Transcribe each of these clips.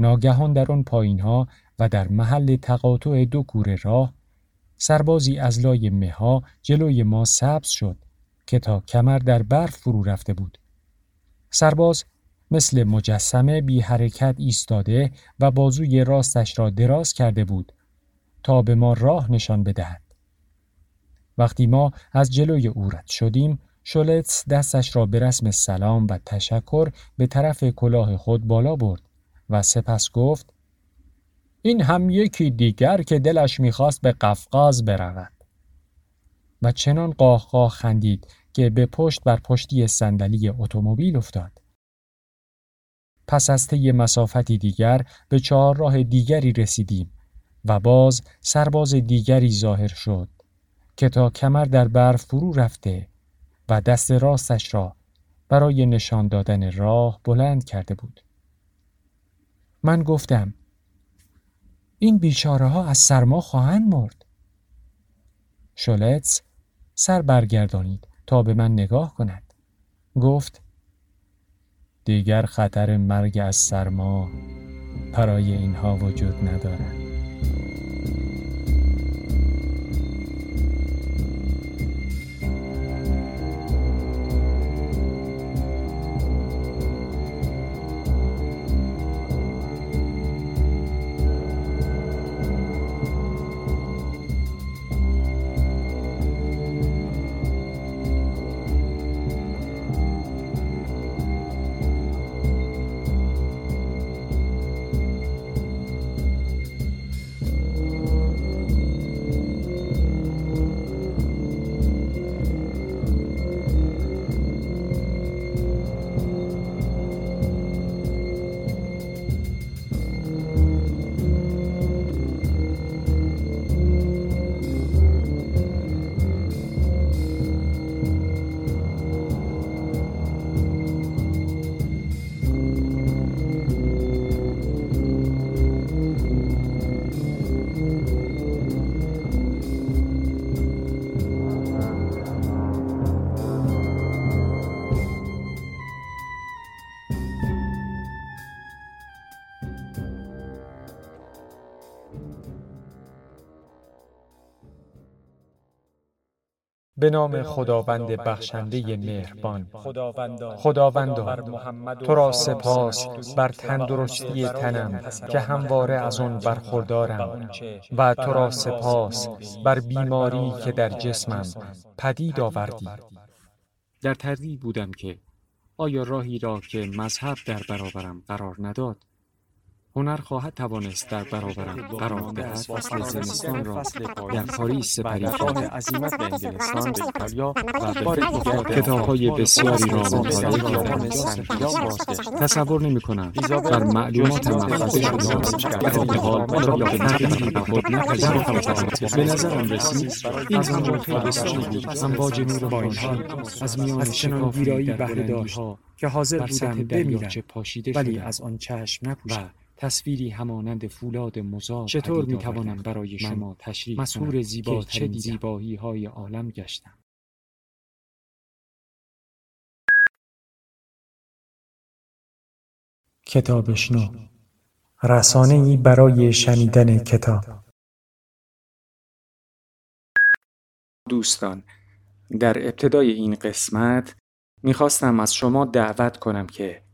ناگهان در آن پایین ها و در محل تقاطع دو کوره راه سربازی از لای مها جلوی ما سبز شد که تا کمر در برف فرو رفته بود. سرباز مثل مجسمه بی حرکت ایستاده و بازوی راستش را دراز کرده بود تا به ما راه نشان بدهد. وقتی ما از جلوی او رد شدیم شولتس دستش را به رسم سلام و تشکر به طرف کلاه خود بالا برد و سپس گفت این هم یکی دیگر که دلش می‌خواست به قفقاز برود و چنان قاه خندید که به پشت بر پشتی صندلی اتومبیل افتاد پس از طی مسافتی دیگر به چهار راه دیگری رسیدیم و باز سرباز دیگری ظاهر شد که تا کمر در برف فرو رفته و دست راستش را برای نشان دادن راه بلند کرده بود. من گفتم این بیچاره ها از سرما خواهند مرد. شولتس سر برگردانید تا به من نگاه کند. گفت دیگر خطر مرگ از سرما برای اینها وجود ندارد. به نام خداوند بخشنده مهربان. خداوندا تو را سپاس بر تندرستی تنم که همواره از آن برخوردارم و تو را سپاس بر بیماری که در جسمم پدید آوردی. در تردید بودم که آیا راهی را که مذهب در برابرم قرار نداد هنر خواهد توانست در برابرم قرار دهد فصل زمستان را در پاریس سپری کرده عظیمت به انگلستان به ایتالیا و بار کتابهای بسیاری را مطالعه کردم تصور نمی کنم بر معلومات محفظه شده در حال را به تغییری به خود نپذیرفتم به نظرم رسید. این زمان بسیاری بود امواج نور بانشی از میان چنان ویرایی بهره داشت که حاضر بودم بمیرم ولی از آن چشم نپوشم تصویری همانند فولاد مزار چطور می توانم برای شما تشریح مسهور زیبا چه زیبایی های عالم گشتم. کتابشنو رسانه ای برای شنیدن کتاب. دوستان در ابتدای این قسمت می‌خواستم از شما دعوت کنم که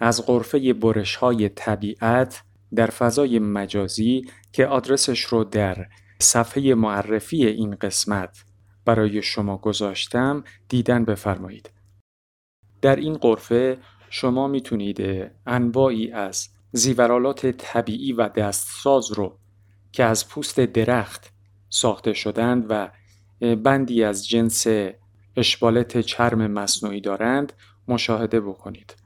از غرفه برش های طبیعت در فضای مجازی که آدرسش رو در صفحه معرفی این قسمت برای شما گذاشتم دیدن بفرمایید. در این غرفه شما می‌تونید انواعی از زیورالات طبیعی و دستساز رو که از پوست درخت ساخته شدند و بندی از جنس اشبالت چرم مصنوعی دارند مشاهده بکنید.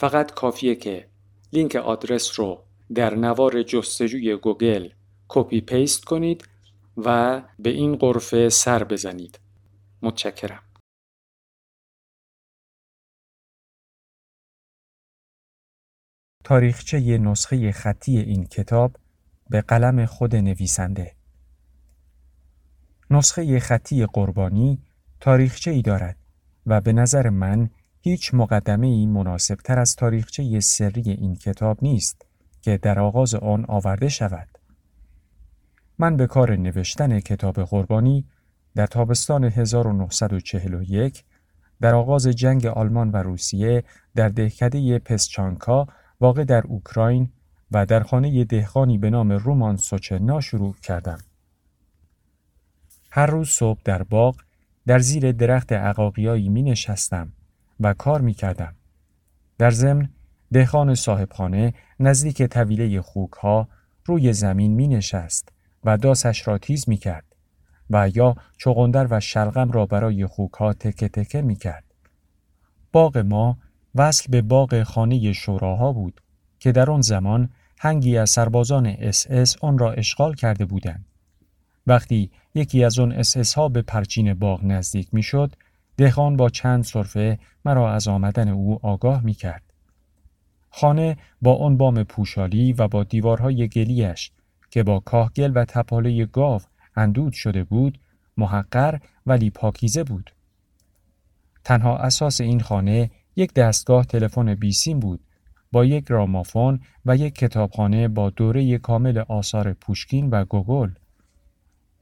فقط کافیه که لینک آدرس رو در نوار جستجوی گوگل copy paste کنید و به این غرفه سر بزنید. متشکرم. تاریخچه نسخه خطی این کتاب به قلم خود نویسنده نسخه خطی قربانی تاریخچه ای دارد و به نظر من هیچ مقدمه ای مناسب تر از تاریخچه سری این کتاب نیست که در آغاز آن آورده شود. من به کار نوشتن کتاب قربانی در تابستان 1941 در آغاز جنگ آلمان و روسیه در دهکده پسچانکا واقع در اوکراین و در خانه دهقانی به نام رومان سوچنا شروع کردم. هر روز صبح در باغ در زیر درخت اقاقیایی می نشستم و کار می کردم. در ضمن دهقان صاحبخانه نزدیک طویله خوک ها روی زمین می نشست و داسش را تیز می کرد و یا چغندر و شلغم را برای خوک ها تکه تکه می کرد. باغ ما وصل به باغ خانه شوراها بود که در آن زمان هنگی از سربازان اس اس آن را اشغال کرده بودند. وقتی یکی از آن اس ها به پرچین باغ نزدیک می شد، دهخان با چند صرفه مرا از آمدن او آگاه می کرد. خانه با آن بام پوشالی و با دیوارهای گلیش که با کاهگل و تپاله گاو اندود شده بود محقر ولی پاکیزه بود. تنها اساس این خانه یک دستگاه تلفن بیسیم بود با یک رامافون و یک کتابخانه با دوره کامل آثار پوشکین و گوگول.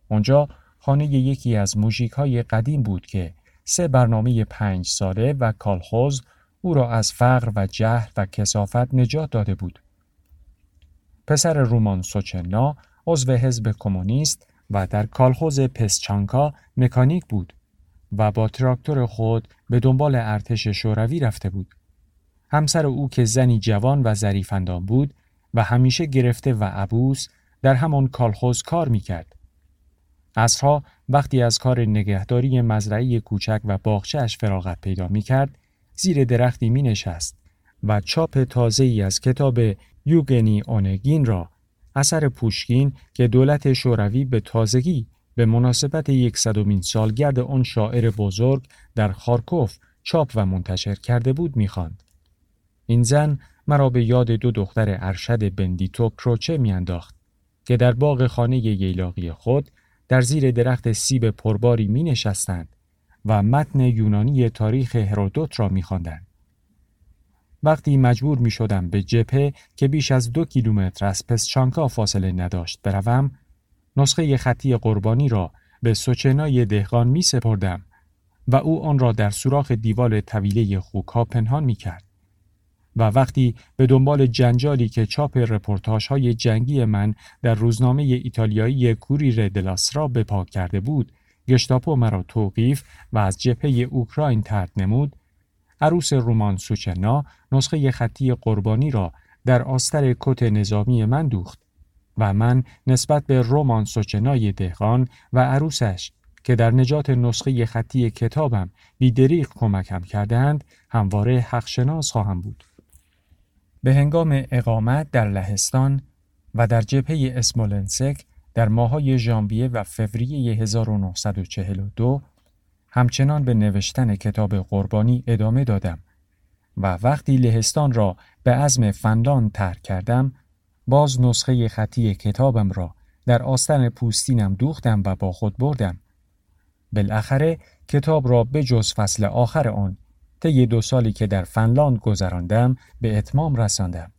آنجا خانه یکی از موژیک های قدیم بود که سه برنامه پنج ساله و کالخوز او را از فقر و جهل و کثافت نجات داده بود. پسر رومان سوچنا عضو حزب کمونیست و در کالخوز پسچانکا مکانیک بود و با تراکتور خود به دنبال ارتش شوروی رفته بود. همسر او که زنی جوان و ظریفندان بود و همیشه گرفته و عبوس در همان کالخوز کار می‌کرد. اصرها وقتی از کار نگهداری مزرعه کوچک و باغچهش فراغت پیدا می کرد، زیر درختی می نشست و چاپ تازه ای از کتاب یوگنی اونگین را اثر پوشکین که دولت شوروی به تازگی به مناسبت یکصدمین سالگرد آن شاعر بزرگ در خارکوف چاپ و منتشر کرده بود می‌خواند. این زن مرا به یاد دو دختر ارشد بندیتو کروچه میانداخت که در باغ خانه ییلاقی خود در زیر درخت سیب پرباری می نشستند و متن یونانی تاریخ هرودوت را می خواندند. وقتی مجبور می شدم به جپه که بیش از دو کیلومتر از پسچانکا فاصله نداشت بروم، نسخه خطی قربانی را به سوچنای دهقان می سپردم و او آن را در سوراخ دیوال طویله خوکها پنهان می کرد. و وقتی به دنبال جنجالی که چاپ رپورتاج های جنگی من در روزنامه ایتالیایی کوری دلاسرا به پا کرده بود، گشتاپو مرا توقیف و از جبهه اوکراین ترد نمود، عروس رومان سوچنا نسخه خطی قربانی را در آستر کت نظامی من دوخت و من نسبت به رومان سوچنای دهقان و عروسش که در نجات نسخه خطی کتابم بیدریق کمکم کردند همواره حقشناس خواهم بود. به هنگام اقامت در لهستان و در جبهه اسمولنسک در ماهای ژانویه و فوریه 1942 همچنان به نوشتن کتاب قربانی ادامه دادم و وقتی لهستان را به عزم فنلاند ترک کردم باز نسخه خطی کتابم را در آستر پوستینم دوختم و با خود بردم. بالاخره کتاب را به جز فصل آخر آن طی دو سالی که در فنلاند گذراندم به اتمام رساندم.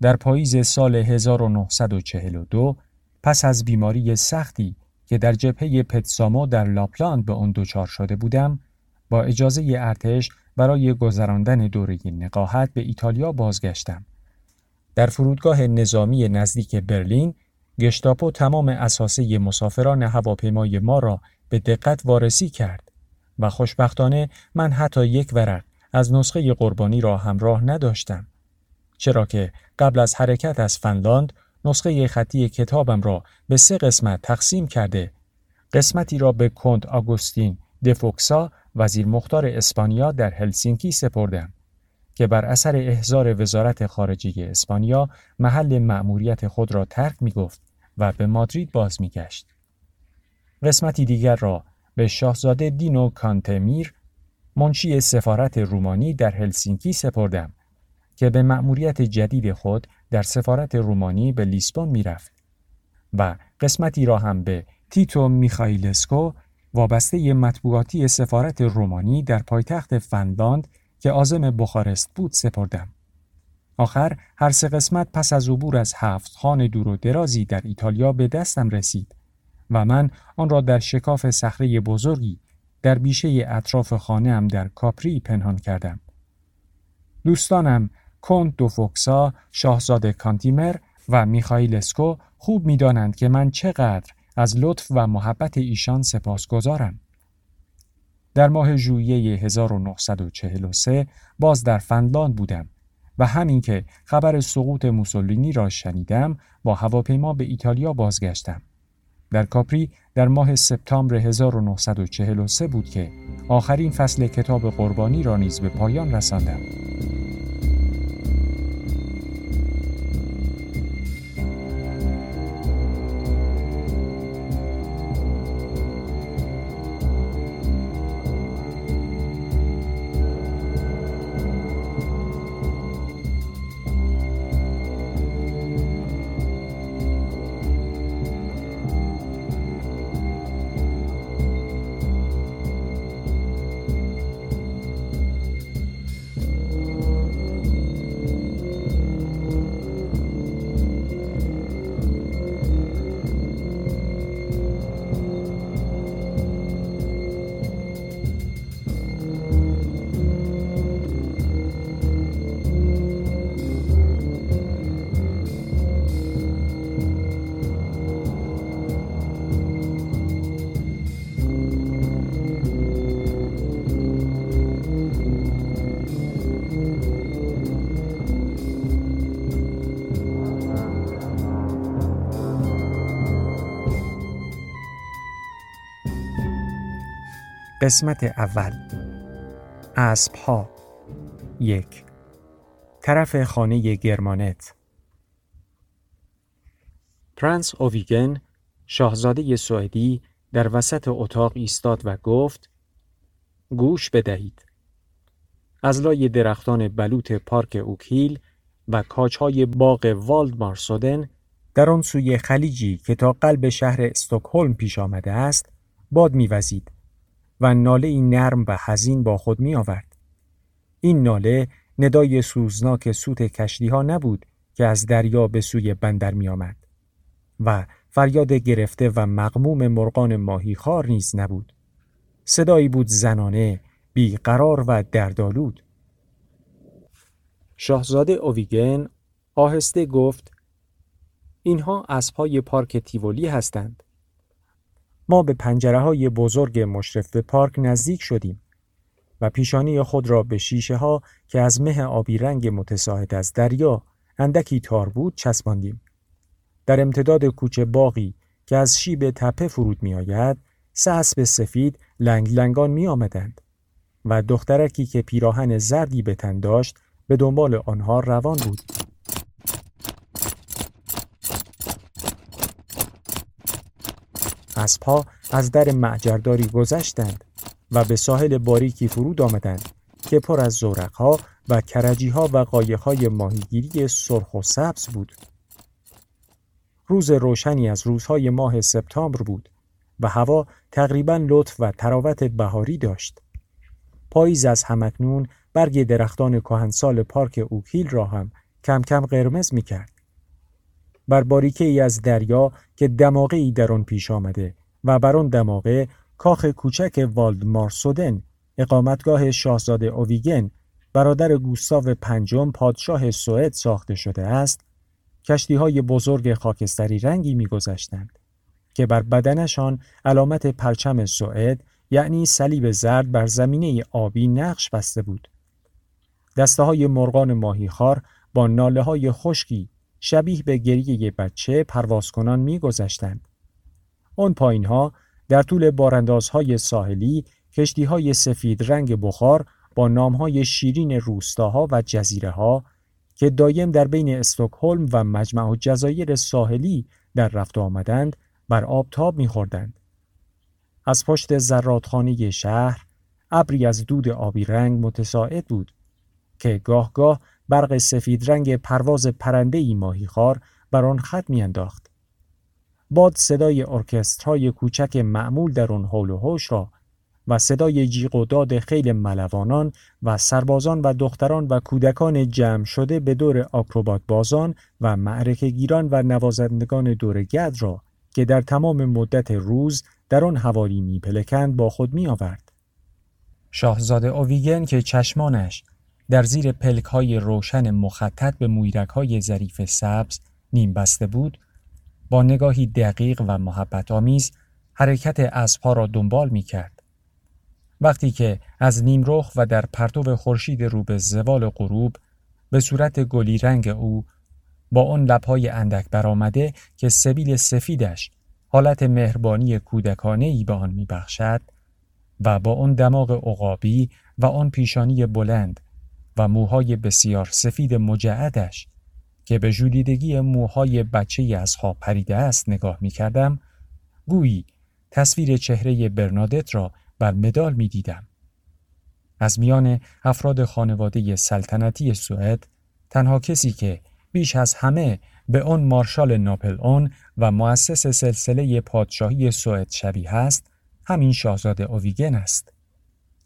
در پاییز سال 1942 پس از بیماری سختی که در جبهه پتسامو در لاپلاند به آن دچار شده بودم با اجازه ارتش برای گذراندن دوره نقاهت به ایتالیا بازگشتم. در فرودگاه نظامی نزدیک برلین گشتاپو تمام اساسه مسافران هواپیمای ما را به دقت وارسی کرد. و خوشبختانه من حتی یک ورق از نسخه قربانی را همراه نداشتم. چرا که قبل از حرکت از فنلاند نسخه خطی کتابم را به سه قسمت تقسیم کرده قسمتی را به کنت آگوستین دفوکسا وزیر مختار اسپانیا در هلسینکی سپردم که بر اثر احضار وزارت خارجه اسپانیا محل مأموریت خود را ترک می گفت و به مادرید باز می گشت. قسمتی دیگر را به شاهزاده دینو کانتمیر منشی سفارت رومانی در هلسینکی سپردم که به مأموریت جدید خود در سفارت رومانی به لیسبون می‌رفت و قسمتی را هم به تیتو میخایلسکو وابسته مطبوعاتی سفارت رومانی در پایتخت فنلاند که عازم بخارست بود سپردم. آخر هر سه قسمت پس از عبور از هفت خان دور و درازی در ایتالیا به دستم رسید و من آن را در شکاف صخره بزرگی در بیشه اطراف خانه هم در کاپری پنهان کردم. دوستانم کنت دو فوکسا، شاهزاده کانتیمر و میخائیل اسکو خوب می‌دانند که من چقدر از لطف و محبت ایشان سپاس گذارم. در ماه ژوئیه 1943 باز در فنلاند بودم و همین که خبر سقوط موسولینی را شنیدم با هواپیما به ایتالیا بازگشتم. در کاپری در ماه سپتامبر 1943 بود که آخرین فصل کتاب قربانی را نیز به پایان رساندم. قسمت اول. اسب ها یک. طرف خانه گرمانت. ترانس اوویگن شاهزاده سوئدی در وسط اتاق ایستاد و گفت گوش بدهید. از لای درختان بلوط پارک اوکیل و کاچهای باغ والد مارسودن در آن سوی خلیجی که تا قلب شهر استکهلم پیش آمده است باد میوزید. و ناله این نرم و حزین با خود می آورد. این ناله ندای سوزناک سوت کشتی ها نبود که از دریا به سوی بندر می آمد و فریاد گرفته و مقموم مرغان ماهیخوار نیز نبود. صدایی بود زنانه، بیقرار و دردالود. شاهزاده اویگن آهسته گفت اینها اسبهای پارک تیولی هستند. ما به پنجره های بزرگ مشرف به پارک نزدیک شدیم و پیشانی خود را به شیشه ها که از مه آبی رنگ متساعد از دریا اندکی تار بود چسباندیم. در امتداد کوچه باقی که از شیب تپه فرود می آید، سه اسب سفید لنگ لنگان می آمدند و دخترکی که پیراهن زردی به تن داشت به دنبال آنها روان بود. اسبها از در معجرداری گذشتند و به ساحل باریکی فرود آمدند که پر از زورقها و کرجیها و قایقهای ماهیگیری سرخ و سبز بود. روز روشنی از روزهای ماه سپتامبر بود و هوا تقریبا لطف و تراوت بهاری داشت. پاییز از همکنون برگ درختان کهنسال پارک اوکیل را هم کم کم قرمز می کرد. بر باریکه ای از دریا که دماغه ای در آن پیش آمده و بر آن دماغه کاخ کوچک والد مارسودن اقامتگاه شاهزاده اویگن برادر گوستاو پنجم پادشاه سوئد ساخته شده است کشتی های بزرگ خاکستری رنگی میگذشتند که بر بدنشان علامت پرچم سوئد یعنی صلیب زرد بر زمینه آبی نقش بسته بود. دسته های مرغان ماهیخوار با ناله های خشکی شبیه به گریه بچه پرواز کنان می گذشتند. آن پایین ها در طول باراندازهای ساحلی کشتی های سفید رنگ بخار با نام های شیرین روستاها و جزیره ها که دایم در بین استکهلم و مجمع و جزایر ساحلی در رفت آمدند بر آبتاب میخوردند. از پشت زرادخانه شهر ابری از دود آبی رنگ متساعد بود که گاه گاه برق سفید رنگ پرواز پرنده ای ماهیخوار بر آن خط میانداخت. باد صدای ارکسترهای کوچک معمول در آن حول و حوش را و صدای جیغ و داد خیل ملوانان و سربازان و دختران و کودکان جمع شده به دور آکروبات بازان و معرکه گیران و نوازندگان دور گد را که در تمام مدت روز در آن حوالی میپلکند با خود می آورد. شاهزاده اویگن که چشمانش در زیر پلک های روشن مخطط به مویرک های ظریف سبز نیم بسته بود با نگاهی دقیق و محبت آمیز حرکت اسبها را دنبال می کرد. وقتی که از نیمرخ و در پرتو خورشید رو به زوال غروب به صورت گلی رنگ او با آن لبهای اندک برآمده که سبیل سفیدش حالت مهربانی کودکانه ای به آن میبخشد و با آن دماغ عقابی و آن پیشانی بلند و موهای بسیار سفید مجعدش که به جولیدگی موهای بچه از خواب پریده است نگاه می کردم گویی تصویر چهره برنادت را بر مدال می دیدم. از میان افراد خانواده سلطنتی سوئد تنها کسی که بیش از همه به آن مارشال ناپل اون و مؤسس سلسله پادشاهی سوئد شبیه است همین شاهزاده اویگن است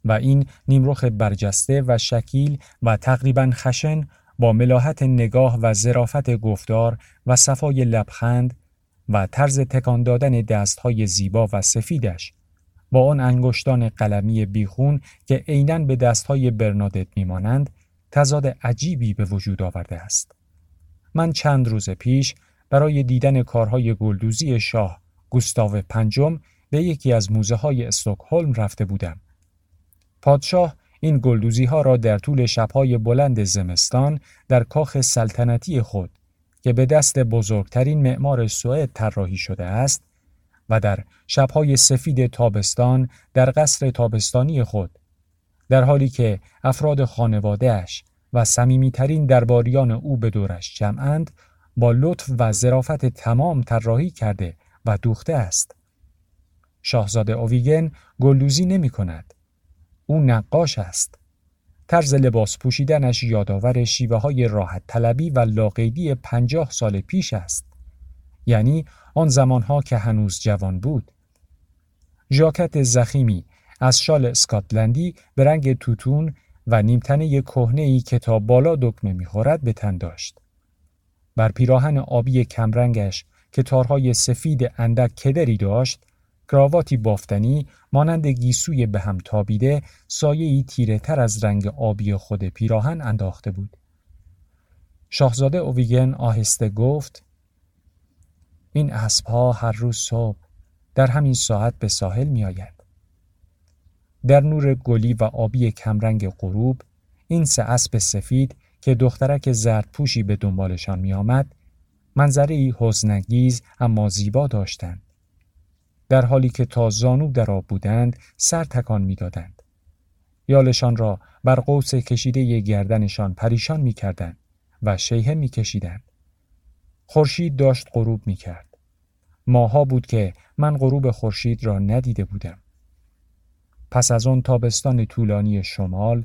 و این نیمرخ برجسته و شکیل و تقریبا خشن با ملاحت نگاه و ظرافت گفتار و صفای لبخند و طرز تکان دادن دستهای زیبا و سفیدش با آن انگشتان قلمی بیخون که عینا به دستهای برنادت میمانند تضاد عجیبی به وجود آورده است. من چند روز پیش برای دیدن کارهای گلدوزی شاه گوستاو پنجم به یکی از موزه های استکهلم رفته بودم. پادشاه این گلدوزی ها را در طول شبهای بلند زمستان در کاخ سلطنتی خود که به دست بزرگترین معمار سوئد طراحی شده است و در شبهای سفید تابستان در قصر تابستانی خود در حالی که افراد خانوادهش و صمیمیترین درباریان او به دورش جمعند با لطف و ظرافت تمام طراحی کرده و دوخته است. شاهزاده اویگن گلدوزی نمی کند او نقاش است. طرز لباس پوشیدنش یادآور شیوه های راحت طلبی و لاقیدی پنجاه سال پیش است. یعنی آن زمانها که هنوز جوان بود. ژاکت زخیمی از شال اسکاتلندی به رنگ توتون و نیمتنه کهنه ای که تا بالا دکمه می‌خورد به تن داشت. بر پیراهن آبی کمرنگش که تارهای سفید اندک کدری داشت، کراواتی بافتنی مانند گیسوی به هم تابیده ای تیره تر از رنگ آبی خود پیراهن انداخته بود. شاهزاده اویگن آهسته گفت این اسبها هر روز صبح در همین ساعت به ساحل می آید. در نور گلی و آبی کمرنگ غروب این سه اسب سفید که دخترک زرد پوشی به دنبالشان می آمد منظره ای حزنگیز اما زیبا داشتند. در حالی که تا زانو در آب بودند سر تکان می‌دادند. یالشان را بر قوس کشیده گردنشان پریشان می کردند و شیهه می کشیدند. خورشید داشت غروب می کرد. ماها بود که من غروب خورشید را ندیده بودم. پس از آن تابستان طولانی شمال،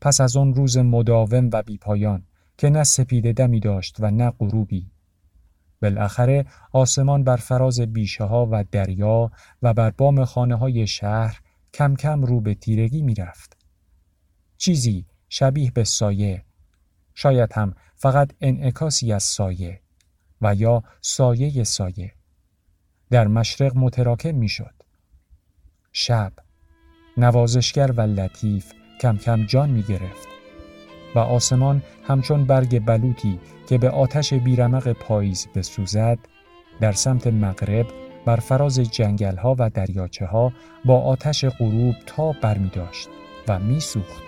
پس از آن روز مداوم و بیپایان که نه سپیده دمی داشت و نه غروبی. بالاخره آسمان بر فراز بیشه ها و دریا و بر بام خانه های شهر کم کم رو به تیرگی می رفت. چیزی شبیه به سایه، شاید هم فقط انعکاسی از سایه و یا سایه سایه در مشرق متراکم می شد. شب نوازشگر و لطیف کم کم جان می گرفت و آسمان همچون برگ بلوطی که به آتش بیرمق پاییز بسوزد در سمت مغرب بر فراز جنگل ها و دریاچه ها با آتش غروب تا برمی داشت و می سوخت.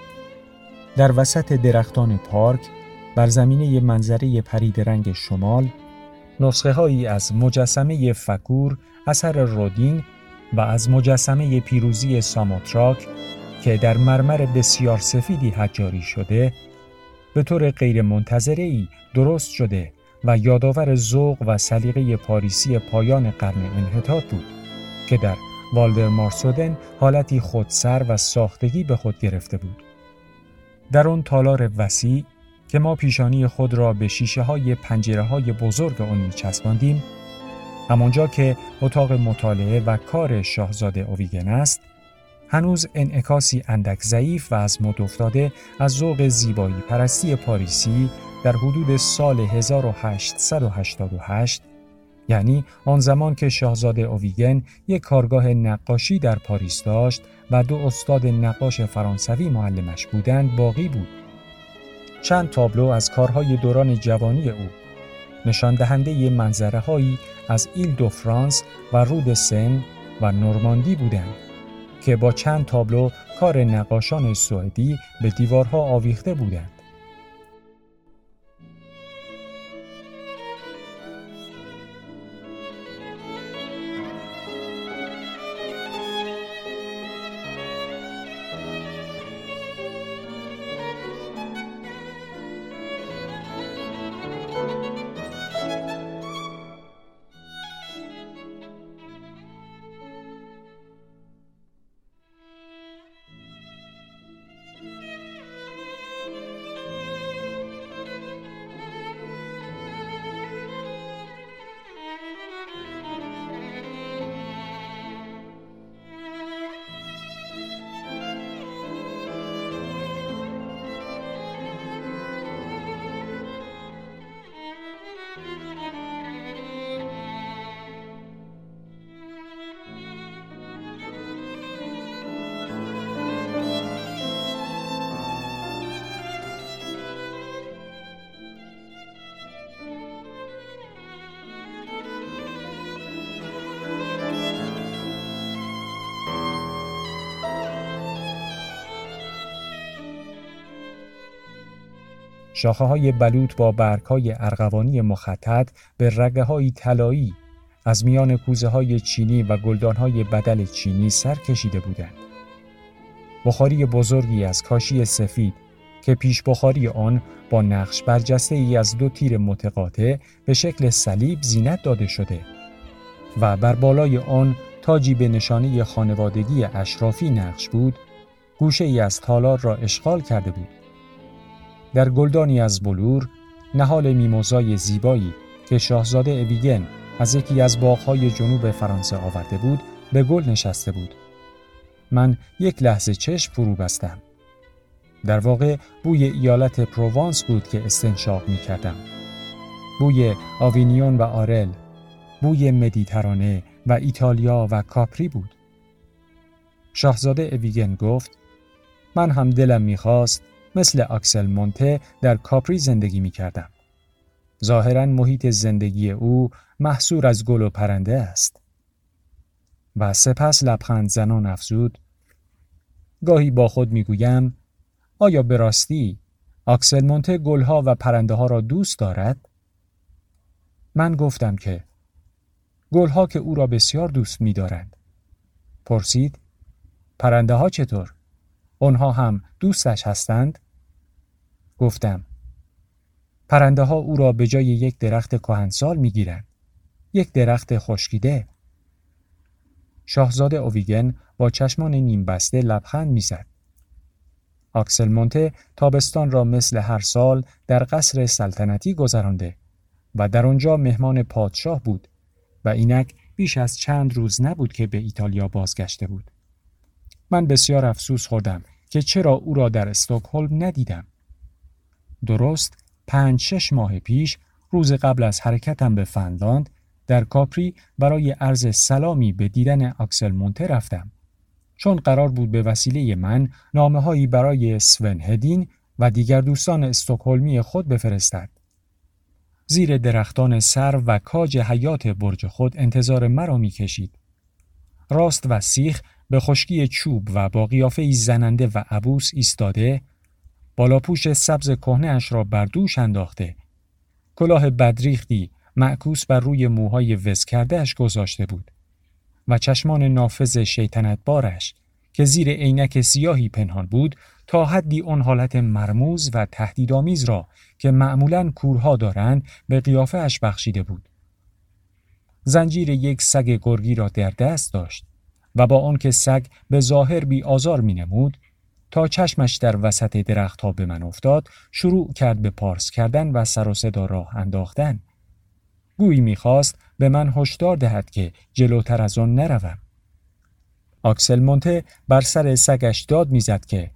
در وسط درختان پارک بر زمینه منظره پرید رنگ شمال نسخه هایی از مجسمه فکور اثر رودین و از مجسمه پیروزی ساموتراک که در مرمر بسیار سفیدی حجاری شده به طور غیر ای درست شده و یادآور ذوق و سلیقه پاریسی پایان قرن انحطاط بود که در والدر مارسودن حالتی خودسر و ساختگی به خود گرفته بود. در آن تالار وسیع که ما پیشانی خود را به شیشه های پنجره های بزرگ آن می چسباندیم همانجا که اتاق مطالعه و کار شاهزاده اویگن است هنوز انعکاسی اندک ضعیف و از مد افتاده از ذوق زیبایی پرستی پاریسی در حدود سال 1888 یعنی آن زمان که شاهزاده اویگن یک کارگاه نقاشی در پاریس داشت و دو استاد نقاش فرانسوی معلمش بودند باقی بود. چند تابلو از کارهای دوران جوانی او نشان دهنده منظره هایی از ایل دو فرانس و رود سن و نورماندی بودند که با چند تابلو کار نقاشان سوئدی به دیوارها آویخته بودند. شاخه های بلوط با برگ های ارغوانی مخطط به رگه های طلایی از میان کوزه های چینی و گلدان های بدل چینی سر کشیده بودند. بخاری بزرگی از کاشی سفید که پیش بخاری آن با نقش برجسته ای از دو تیر متقاطع به شکل صلیب زینت داده شده و بر بالای آن تاجی به نشانه خانوادگی اشرافی نقش بود گوشه ای از تالار را اشغال کرده بود در گلدانی از بلور نهال میموزای زیبایی که شاهزاده اویگن از یکی از باغهای جنوب فرانسه آورده بود به گل نشسته بود. من یک لحظه چشم فرو بستم. در واقع بوی ایالت پروانس بود که استنشاق می کردم. بوی آوینیون و آرل، بوی مدیترانه و ایتالیا و کاپری بود. شاهزاده اویگن گفت من هم دلم می‌خواست مثل آکسل مونته در کاپری زندگی می کردم. ظاهرا محیط زندگی او محصور از گل و پرنده است. و سپس لبخند زنان افزود گاهی با خود می گویم آیا به راستی آکسل مونته گلها و پرنده ها را دوست دارد؟ من گفتم که گلها که او را بسیار دوست می دارند. پرسید پرنده ها چطور؟ آنها هم دوستش هستند؟ گفتم پرنده ها او را به جای یک درخت کهنسال می گیرند. یک درخت خشکیده. شاهزاده اویگن با چشمان نیم بسته لبخند می‌زد. آکسل مونته تابستان را مثل هر سال در قصر سلطنتی گذرانده و در آنجا مهمان پادشاه بود و اینک بیش از چند روز نبود که به ایتالیا بازگشته بود. من بسیار افسوس خوردم که چرا او را در استکهلم ندیدم. درست پنج شش ماه پیش روز قبل از حرکتم به فنلاند در کاپری برای عرض سلامی به دیدن آکسل مونته رفتم. چون قرار بود به وسیله من نامه هایی برای سون هدین و دیگر دوستان استکهلمی خود بفرستد. زیر درختان سر و کاج حیات برج خود انتظار مرا می کشید. راست و سیخ به خشکی چوب و با قیافه زننده و عبوس ایستاده بالاپوش سبز کهنهاش را بر دوش انداخته کلاه بدریختی معکوس بر روی موهای وز کردهش گذاشته بود و چشمان نافذ شیطنت بارش که زیر عینک سیاهی پنهان بود تا حدی آن حالت مرموز و تهدیدآمیز را که معمولا کورها دارند به قیافه اش بخشیده بود. زنجیر یک سگ گرگی را در دست داشت و با آنکه سگ به ظاهر بی آزار می نمود تا چشمش در وسط درختها به من افتاد شروع کرد به پارس کردن و سر و صدا راه انداختن. گویی می‌خواست به من هشدار دهد که جلوتر از آن نروم. آکسل مونته بر سر سگش داد می‌زد که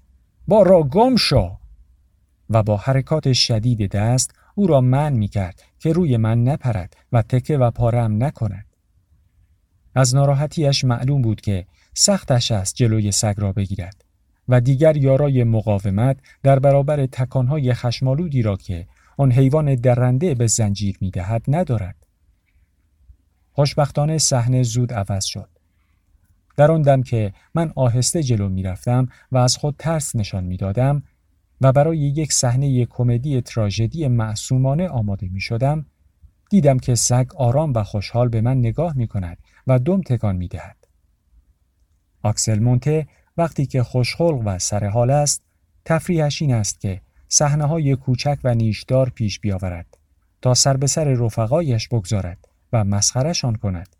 با را گم شو! و با حرکات شدید دست او را من می کرد که روی من نپرد و تکه و پارم نکند. از ناراحتیش معلوم بود که سختش است جلوی سگ را بگیرد و دیگر یارای مقاومت در برابر تکانهای خشمالودی را که آن حیوان درنده به زنجیر می دهد ندارد. خوشبختانه صحنه زود عوض شد. در آن دم که من آهسته جلو می رفتم و از خود ترس نشان می دادم و برای یک صحنه کمدی تراژدی معصومانه آماده می شدم دیدم که سگ آرام و خوشحال به من نگاه می کند و دم تکان می دهد. آکسل مونته وقتی که خوشخلق و سرحال است تفریحش این است که صحنه های کوچک و نیشدار پیش بیاورد تا سر به سر رفقایش بگذارد و مسخرشان کند.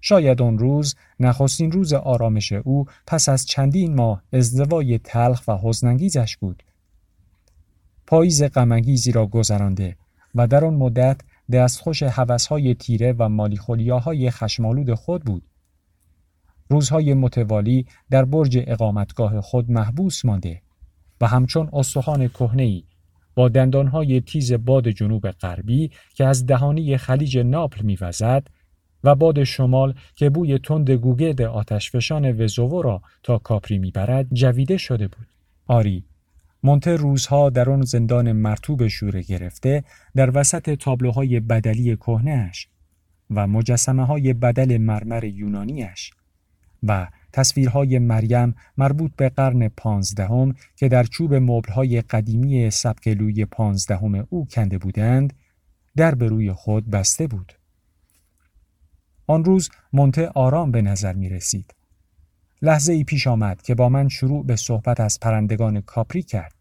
شاید آن روز نخستین روز آرامش او پس از چندین ماه ازدوای تلخ و حزنانگیزش بود. پاییز غمانگیزی را گذرانده و در آن مدت دستخوش حوثهای تیره و مالیخولیاهای خشمالود خود بود. روزهای متوالی در برج اقامتگاه خود محبوس مانده و همچون استخوان کهنه‌ای با دندانهای تیز باد جنوب غربی که از دهانی خلیج ناپل میوزد و باد شمال که بوی تند گوگرد آتشفشان وزوو را تا کاپری می‌برد جویده شده بود. آری، مونته روزها در آن زندان مرتوب شوره گرفته در وسط تابلوهای بدلی کهنهش و مجسمه های بدل مرمر یونانیش و تصویرهای مریم مربوط به قرن پانزدهم که در چوب مبلهای قدیمی سبک لوی پانزدهم او کنده بودند در به روی خود بسته بود. آن روز مونته آرام به نظر می رسید. لحظه ای پیش آمد که با من شروع به صحبت از پرندگان کاپری کرد.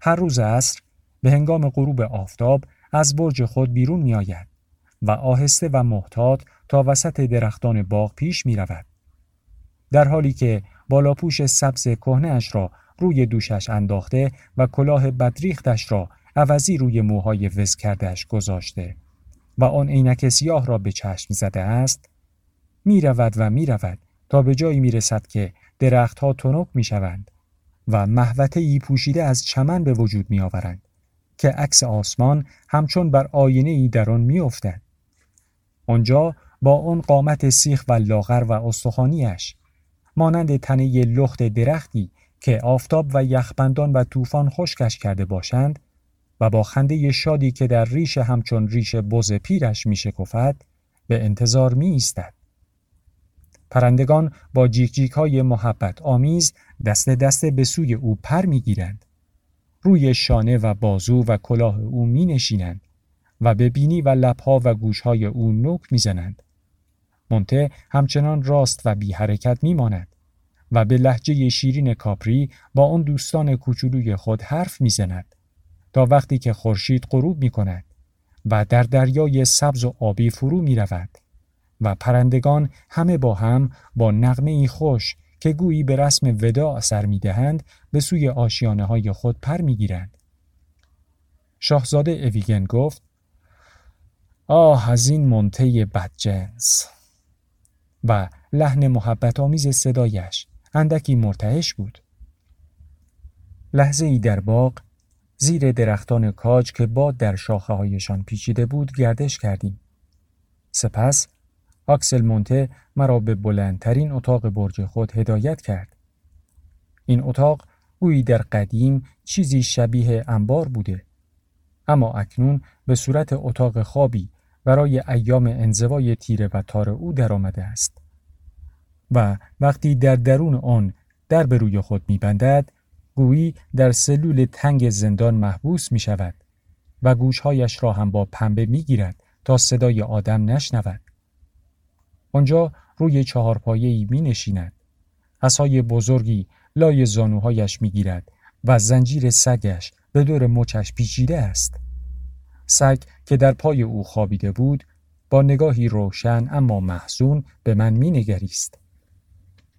هر روز عصر به هنگام غروب آفتاب از برج خود بیرون می آید و آهسته و محتاط تا وسط درختان باغ پیش می رود. در حالی که بالاپوش سبز کهنهاش را روی دوشش انداخته و کلاه بدریختش را عوضی روی موهای وز کردهش گذاشته و آن عینک سیاه را به چشم زده است می رود و می رود تا به جایی می رسد که درختها تنک می شوند و محوطه ای پوشیده از چمن به وجود می آورند که عکس آسمان همچون بر آینه ای در آن می افتد. آنجا با آن قامت سیخ و لاغر و استخوانیش مانند تنه لخت درختی که آفتاب و یخبندان و طوفان خشکش کرده باشند و با خنده شادی که در ریش همچون ریش بز پیرش می شکفد به انتظار می ایستد. پرندگان با جیک جیک های محبت آمیز دست دست به سوی او پر می گیرند. روی شانه و بازو و کلاه او می نشینند و به بینی و لبها و گوشهای او نوک می زنند. مونته همچنان راست و بی حرکت می ماند و به لحجه شیرین کاپری با آن دوستان کوچولوی خود حرف می زند تا وقتی که خورشید غروب می کند و در دریای سبز و آبی فرو می رود و پرندگان همه با هم با نغمه ای خوش که گویی به رسم ودا سر می دهند به سوی آشیانه های خود پر می گیرند. شاهزاده اویگن گفت آه از این منته بدجنس و لحن محبت آمیز صدایش اندکی مرتعش بود. لحظه ای در باغ زیر درختان کاج که باد در شاخه هایشان پیچیده بود گردش کردیم. سپس آکسل مونته مرا به بلندترین اتاق برج خود هدایت کرد. این اتاق گویی در قدیم چیزی شبیه انبار بوده. اما اکنون به صورت اتاق خوابی برای ایام انزوای تیره و تار او درآمده است. و وقتی در درون آن در به روی خود میبندد گویی در سلول تنگ زندان محبوس می شود و گوشهایش را هم با پنبه می گیرد تا صدای آدم نشنود. آنجا روی چهارپایه‌ای می نشیند. عصای بزرگی لای زانوهایش می گیرد و زنجیر سگش به دور مچش پیچیده است. سگ که در پای او خوابیده بود با نگاهی روشن اما محزون به من می نگریست.